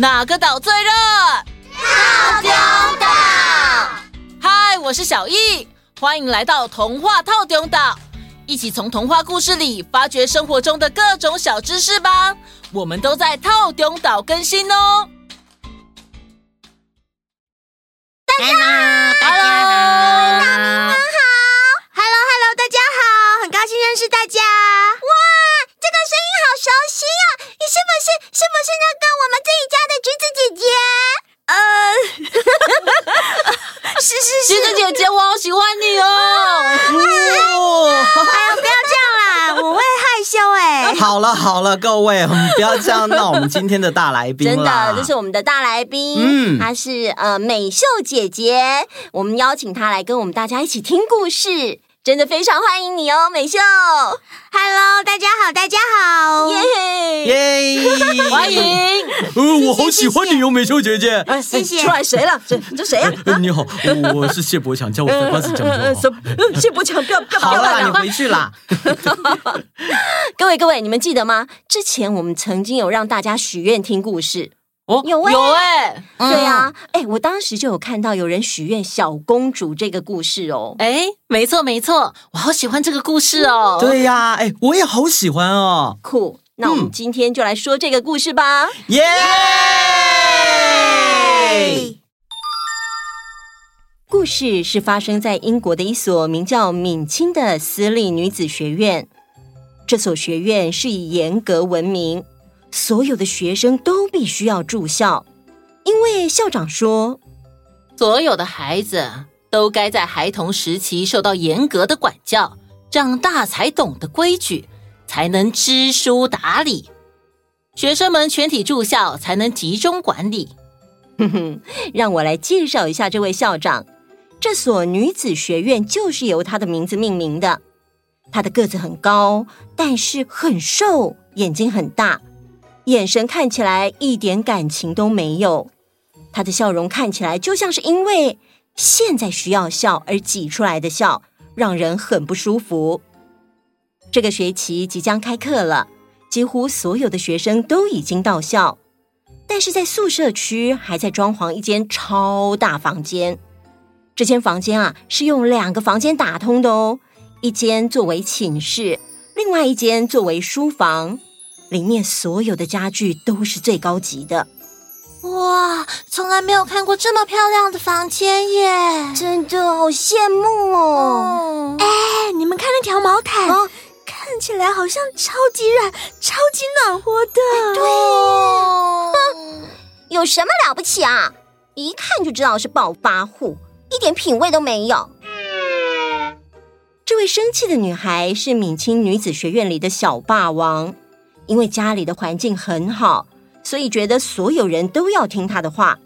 哪个岛最热？套中岛。嗨，我是小艺，欢迎来到童话套中岛，一起从童话故事里发掘生活中的各种小知识吧。我们都在套中岛更新哦。大家好，大家好，大家好，Hello Hello，大家好，很高兴认识大家。哇，这个声音好熟悉啊！你是不是是不是那个我们自己家的橘子姐姐？呃，是是是，橘子姐姐，我好喜欢你哦。哎呀，不要这样啦，我会害羞哎。好了好了，各位，我们不要这样闹我们今天的大来宾真的，这是我们的大来宾，嗯，她是呃美秀姐姐，我们邀请她来跟我们大家一起听故事。真的非常欢迎你哦，美秀。Hello，大家好，大家好，耶耶，欢迎。呃，我好喜欢你哦，美秀姐姐。谢谢。出来谁了？这这谁呀？你好，我是谢伯强，叫我随便讲就好。谢伯强，不要不要不要。好了，你回去啦。各位各位，你们记得吗？之前我们曾经有让大家许愿听故事。哦，有有哎，对呀，哎，我当时就有看到有人许愿小公主这个故事哦，哎，没错没错，我好喜欢这个故事哦，对呀，哎，我也好喜欢哦，酷，那我们今天就来说这个故事吧，耶！故事是发生在英国的一所名叫敏清的私立女子学院，这所学院是以严格闻名。所有的学生都必须要住校，因为校长说，所有的孩子都该在孩童时期受到严格的管教，长大才懂得规矩，才能知书达理。学生们全体住校，才能集中管理。哼哼，让我来介绍一下这位校长。这所女子学院就是由她的名字命名的。她的个子很高，但是很瘦，眼睛很大。眼神看起来一点感情都没有，他的笑容看起来就像是因为现在需要笑而挤出来的笑，让人很不舒服。这个学期即将开课了，几乎所有的学生都已经到校，但是在宿舍区还在装潢一间超大房间。这间房间啊是用两个房间打通的哦，一间作为寝室，另外一间作为书房。里面所有的家具都是最高级的，哇！从来没有看过这么漂亮的房间耶，真的好羡慕哦。哎、嗯，你们看那条毛毯，哦、看起来好像超级软、超级暖和的。哎、对、哦，哼，有什么了不起啊？一看就知道是暴发户，一点品味都没有。这位生气的女孩是闽清女子学院里的小霸王。因为家里的环境很好，所以觉得所有人都要听他的话，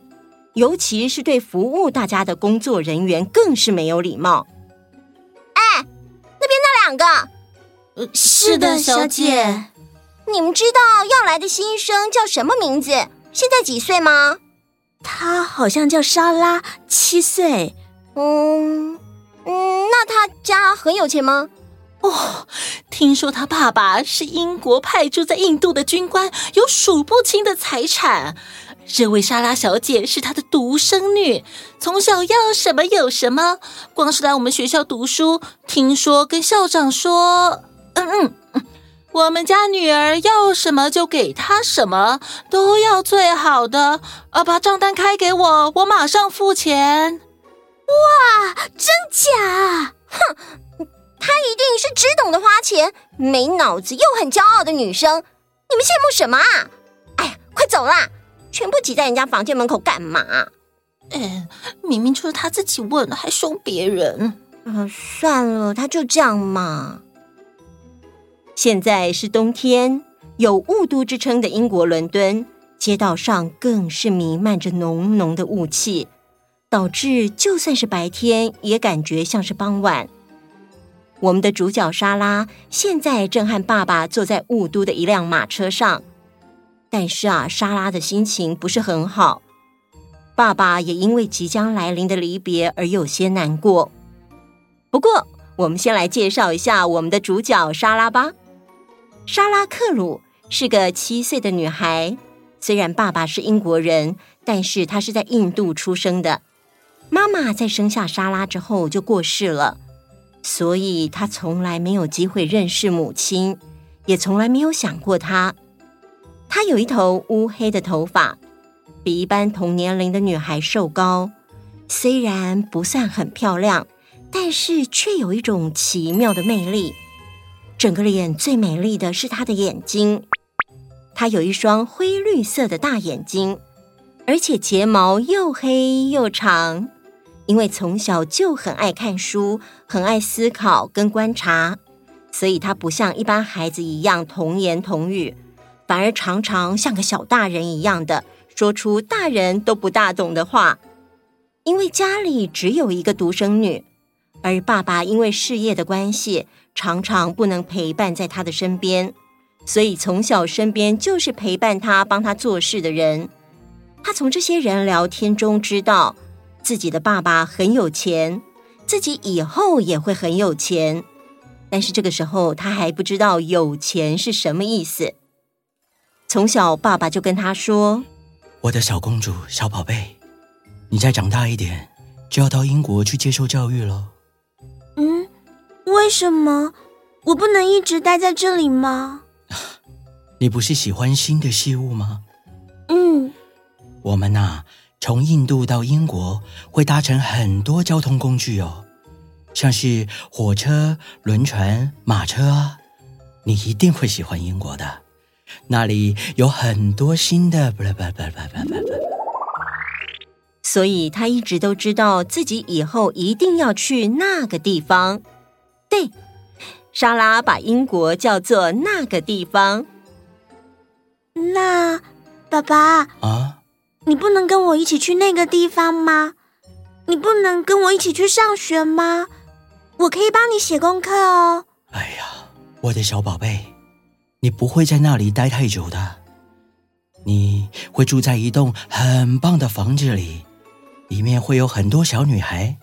尤其是对服务大家的工作人员更是没有礼貌。哎，那边那两个，呃，是的，小姐。你们知道要来的新生叫什么名字？现在几岁吗？他好像叫莎拉，七岁。嗯嗯，那他家很有钱吗？哦，听说他爸爸是英国派驻在印度的军官，有数不清的财产。这位莎拉小姐是他的独生女，从小要什么有什么。光是来我们学校读书，听说跟校长说，嗯嗯，我们家女儿要什么就给她什么，都要最好的。啊，把账单开给我，我马上付钱。哇，真假？哼！她一定是只懂得花钱、没脑子又很骄傲的女生，你们羡慕什么啊？哎呀，快走啦！全部挤在人家房间门口干嘛？哎，明明就是她自己问，还凶别人。嗯，算了，她就这样嘛。现在是冬天，有雾都之称的英国伦敦，街道上更是弥漫着浓浓的雾气，导致就算是白天，也感觉像是傍晚。我们的主角莎拉现在正和爸爸坐在雾都的一辆马车上，但是啊，莎拉的心情不是很好。爸爸也因为即将来临的离别而有些难过。不过，我们先来介绍一下我们的主角莎拉吧。莎拉克鲁是个七岁的女孩，虽然爸爸是英国人，但是他是在印度出生的。妈妈在生下莎拉之后就过世了，所以他从来没有机会认识母亲，也从来没有想过她。她有一头乌黑的头发，比一般同年龄的女孩瘦高，虽然不算很漂亮，但是却有一种奇妙的魅力。整个脸最美丽的是她的眼睛，她有一双灰绿色的大眼睛，而且睫毛又黑又长。因为从小就很爱看书，很爱思考跟观察，所以他不像一般孩子一样童言童语，反而常常像个小大人一样的说出大人都不大懂的话。因为家里只有一个独生女，而爸爸因为事业的关系，常常不能陪伴在她的身边，所以从小身边就是陪伴她、帮她做事的人。他从这些人聊天中知道，自己的爸爸很有钱，自己以后也会很有钱。但是这个时候，他还不知道有钱是什么意思。从小，爸爸就跟他说：“我的小公主、小宝贝，你再长大一点，就要到英国去接受教育了。”嗯。为什么我不能一直待在这里吗？你不是喜欢新的事物吗？嗯，我们呐，从印度到英国会搭乘很多交通工具哦，像是火车、轮船、马车啊。你一定会喜欢英国的，那里有很多新的。所以他一直都知道自己以后一定要去那个地方。对，莎拉把英国叫做那个地方。那爸爸啊，你不能跟我一起去那个地方吗？你不能跟我一起去上学吗？我可以帮你写功课哦。哎呀，我的小宝贝，你不会在那里待太久的。你会住在一栋很棒的房子里，里面会有很多小女孩，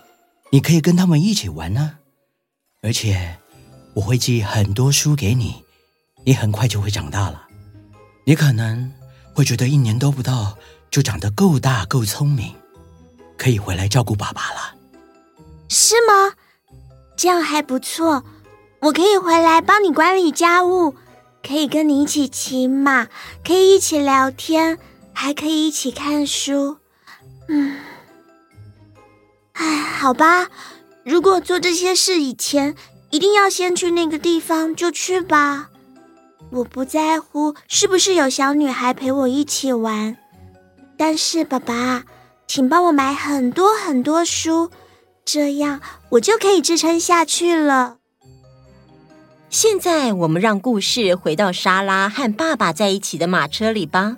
你可以跟她们一起玩呢。而且我会寄很多书给你，你很快就会长大了。你可能会觉得一年都不到就长得够大够聪明，可以回来照顾爸爸了。是吗？这样还不错。我可以回来帮你管理家务，可以跟你一起骑马，可以一起聊天，还可以一起看书。嗯，哎，好吧。如果做这些事以前一定要先去那个地方，就去吧。我不在乎是不是有小女孩陪我一起玩，但是爸爸，请帮我买很多很多书，这样我就可以支撑下去了。现在我们让故事回到莎拉和爸爸在一起的马车里吧。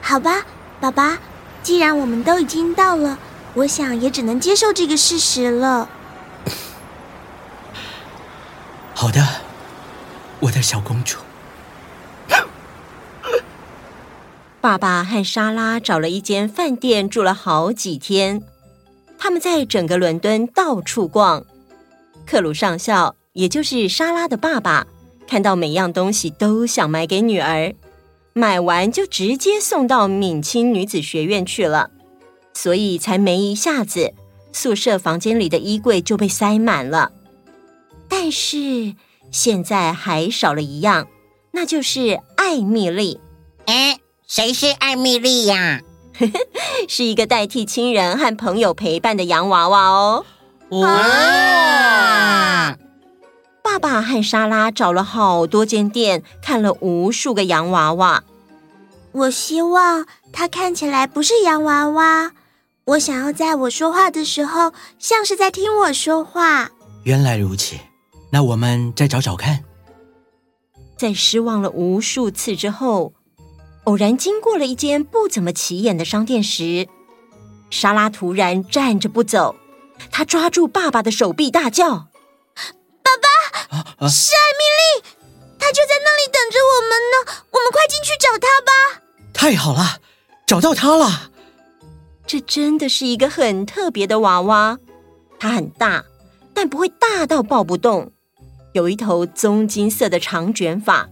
好吧，爸爸，既然我们都已经到了。我想也只能接受这个事实了。好的，我的小公主。爸爸和莎拉找了一间饭店住了好几天，他们在整个伦敦到处逛。克鲁上校，也就是莎拉的爸爸，看到每样东西都想买给女儿，买完就直接送到敏清女子学院去了。所以才没一下子，宿舍房间里的衣柜就被塞满了。但是现在还少了一样，那就是艾蜜莉。哎，谁是艾米丽呀？是一个代替亲人和朋友陪伴的洋娃娃哦。哇！啊！爸爸和莎拉找了好多间店，看了无数个洋娃娃。我希望它看起来不是洋娃娃。我想要在我说话的时候，像是在听我说话。原来如此，那我们再找找看。在失望了无数次之后，偶然经过了一间不怎么起眼的商店时，莎拉突然站着不走，她抓住爸爸的手臂，大叫：“爸爸，啊啊、是艾米丽，她就在那里等着我们呢，我们快进去找她吧！”太好了，找到她了。这真的是一个很特别的娃娃，它很大，但不会大到抱不动。有一头棕金色的长卷发，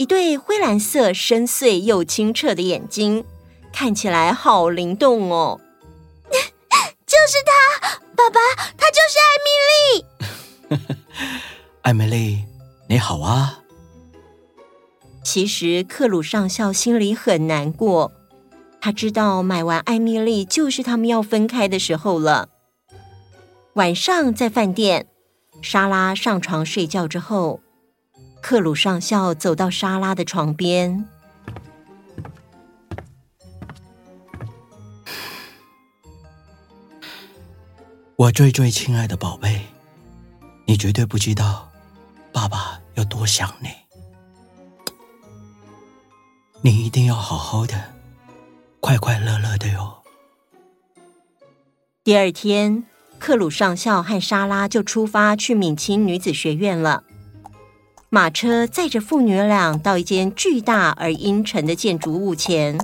一对灰蓝色、深邃又清澈的眼睛，看起来好灵动哦。就是他，爸爸，他就是艾米丽。艾米丽，你好啊。其实克鲁上校心里很难过，他知道买完艾米丽就是他们要分开的时候了。晚上在饭店，莎拉上床睡觉之后，克鲁上校走到莎拉的床边。我最最亲爱的宝贝，你绝对不知道，爸爸有多想你。你一定要好好的，快快乐乐的哟。第二天，克鲁上校和莎拉就出发去敏清女子学院了。马车载着父女俩到一间巨大而阴沉的建筑物前，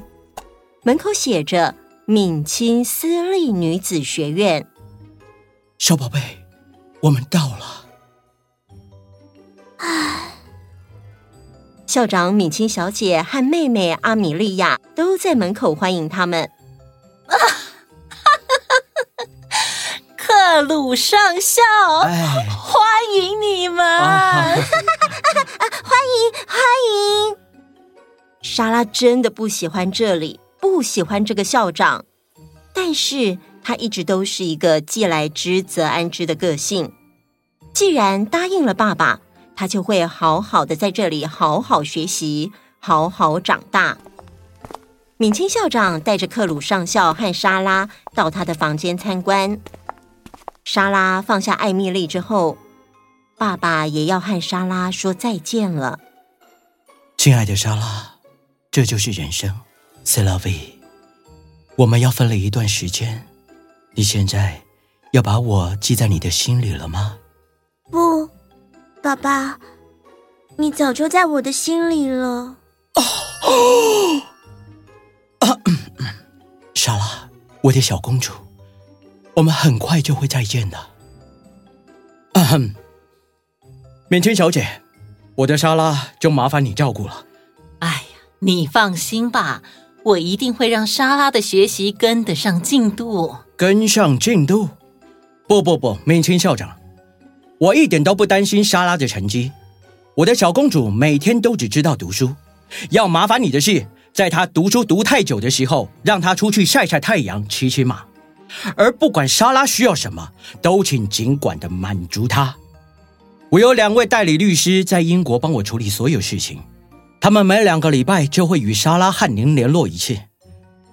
门口写着“闽清私立女子学院”。小宝贝，我们到了。唉。校长敏清小姐和妹妹阿米莉亚都在门口欢迎他们。啊，克鲁上校，哎、欢迎你们！啊、啊欢迎欢迎！莎拉真的不喜欢这里，不喜欢这个校长，但是她一直都是一个既来之则安之的个性。既然答应了爸爸。他就会好好的在这里好好学习，好好长大。敏清校长带着克鲁上校和莎拉到他的房间参观。莎拉放下艾米丽之后，爸爸也要和莎拉说再见了。亲爱的莎拉，这就是人生，C'est la vie。我们要分离一段时间，你现在要把我记在你的心里了吗？不。爸爸，你早就在我的心里了。哦哦啊嗯嗯。莎拉，我的小公主，我们很快就会再见的。啊哼，敏清小姐，我的莎拉就麻烦你照顾了。哎呀，你放心吧，我一定会让莎拉的学习跟得上进度。跟上进度？不不不，敏清校长。我一点都不担心莎拉的成绩，我的小公主每天都只知道读书。要麻烦你的是，在她读书读太久的时候，让她出去晒晒太阳、骑骑马。而不管莎拉需要什么，都请尽管的满足她。我有两位代理律师在英国帮我处理所有事情，他们每两个礼拜就会与莎拉和您联络一次，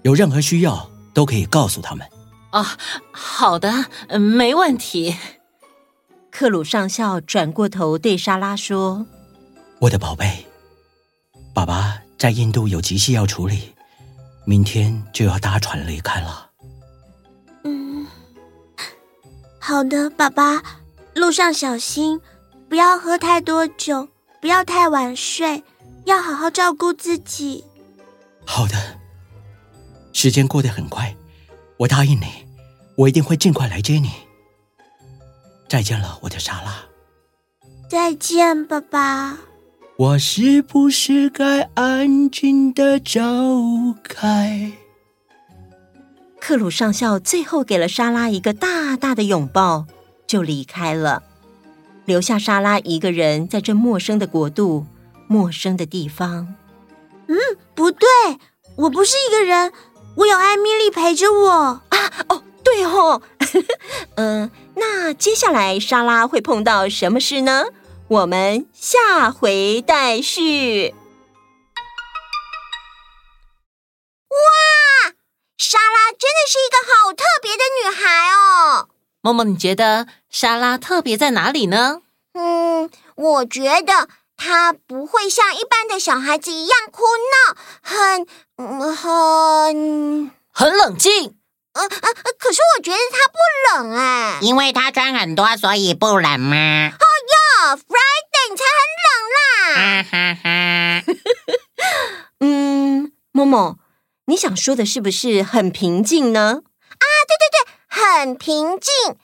有任何需要都可以告诉他们。哦，好的，没问题。克鲁上校转过头对莎拉说：“我的宝贝，爸爸在印度有急事要处理，明天就要搭船离开了。”“嗯，好的，爸爸，路上小心，不要喝太多酒，不要太晚睡，要好好照顾自己。”“好的。”时间过得很快，我答应你，我一定会尽快来接你。再见了，我的莎拉。再见，爸爸。我是不是该安静的走开？克鲁上校最后给了莎拉一个大大的拥抱，就离开了，留下莎拉一个人在这陌生的国度、陌生的地方。嗯，不对，我不是一个人，我有艾米丽陪着我啊！哦，对哦，嗯。那接下来莎拉会碰到什么事呢？我们下回待续。哇，莎拉真的是一个好特别的女孩哦。默默，你觉得莎拉特别在哪里呢？嗯，我觉得她不会像一般的小孩子一样哭闹，很、嗯、很很冷静。呃呃，可是我觉得他不冷哎，因为他穿很多，所以不冷吗？哦哟，Friday 才很冷啦！哈哈哈。嗯，默默，你想说的是不是很平静呢？啊，对对对，很平静。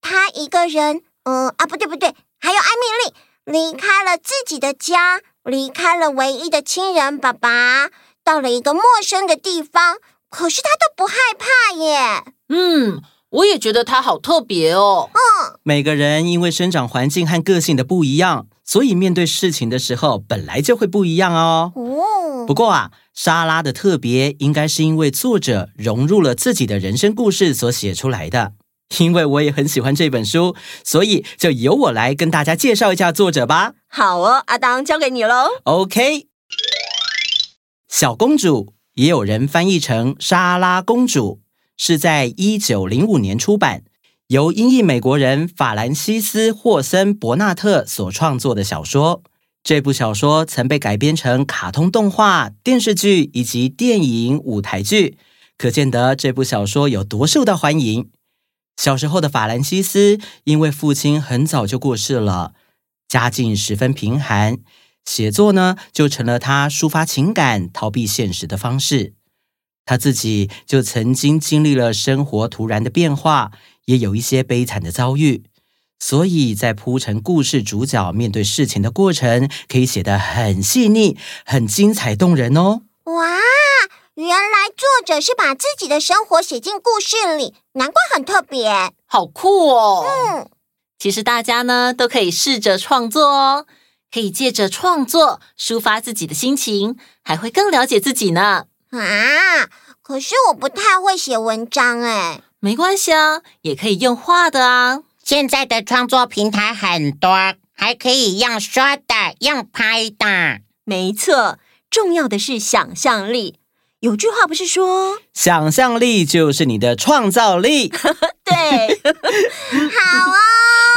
他一个人，嗯、呃、啊，不对不对，还有艾米丽离开了自己的家，离开了唯一的亲人爸爸，到了一个陌生的地方，可是他都不害怕耶。嗯，我也觉得他好特别哦。嗯，每个人因为生长环境和个性的不一样，所以面对事情的时候本来就会不一样哦。哦，不过啊，莎拉的特别应该是因为作者融入了自己的人生故事所写出来的。因为我也很喜欢这本书，所以就由我来跟大家介绍一下作者吧。好哦，阿当交给你喽。OK，小公主也有人翻译成莎拉公主，是在一九零五年出版，由英裔美国人法兰西斯·霍森·伯纳特所创作的小说。这部小说曾被改编成卡通动画、电视剧以及电影舞台剧，可见得这部小说有多受到欢迎。小时候的法兰西斯因为父亲很早就过世了，家境十分贫寒，写作呢就成了他抒发情感、逃避现实的方式。他自己就曾经经历了生活突然的变化，也有一些悲惨的遭遇，所以在铺陈故事主角面对事情的过程，可以写得很细腻、很精彩动人哦。哇！原来作者是把自己的生活写进故事里，难怪很特别，好酷哦！嗯，其实大家呢都可以试着创作哦，可以借着创作抒发自己的心情，还会更了解自己呢。啊，可是我不太会写文章哎。没关系啊，也可以用画的啊。现在的创作平台很多，还可以用说的，用拍的。没错，重要的是想象力。有句话不是说，想象力就是你的创造力。对，好啊，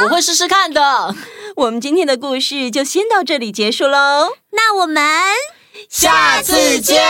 我会试试看的。我们今天的故事就先到这里结束喽。那我们下次见。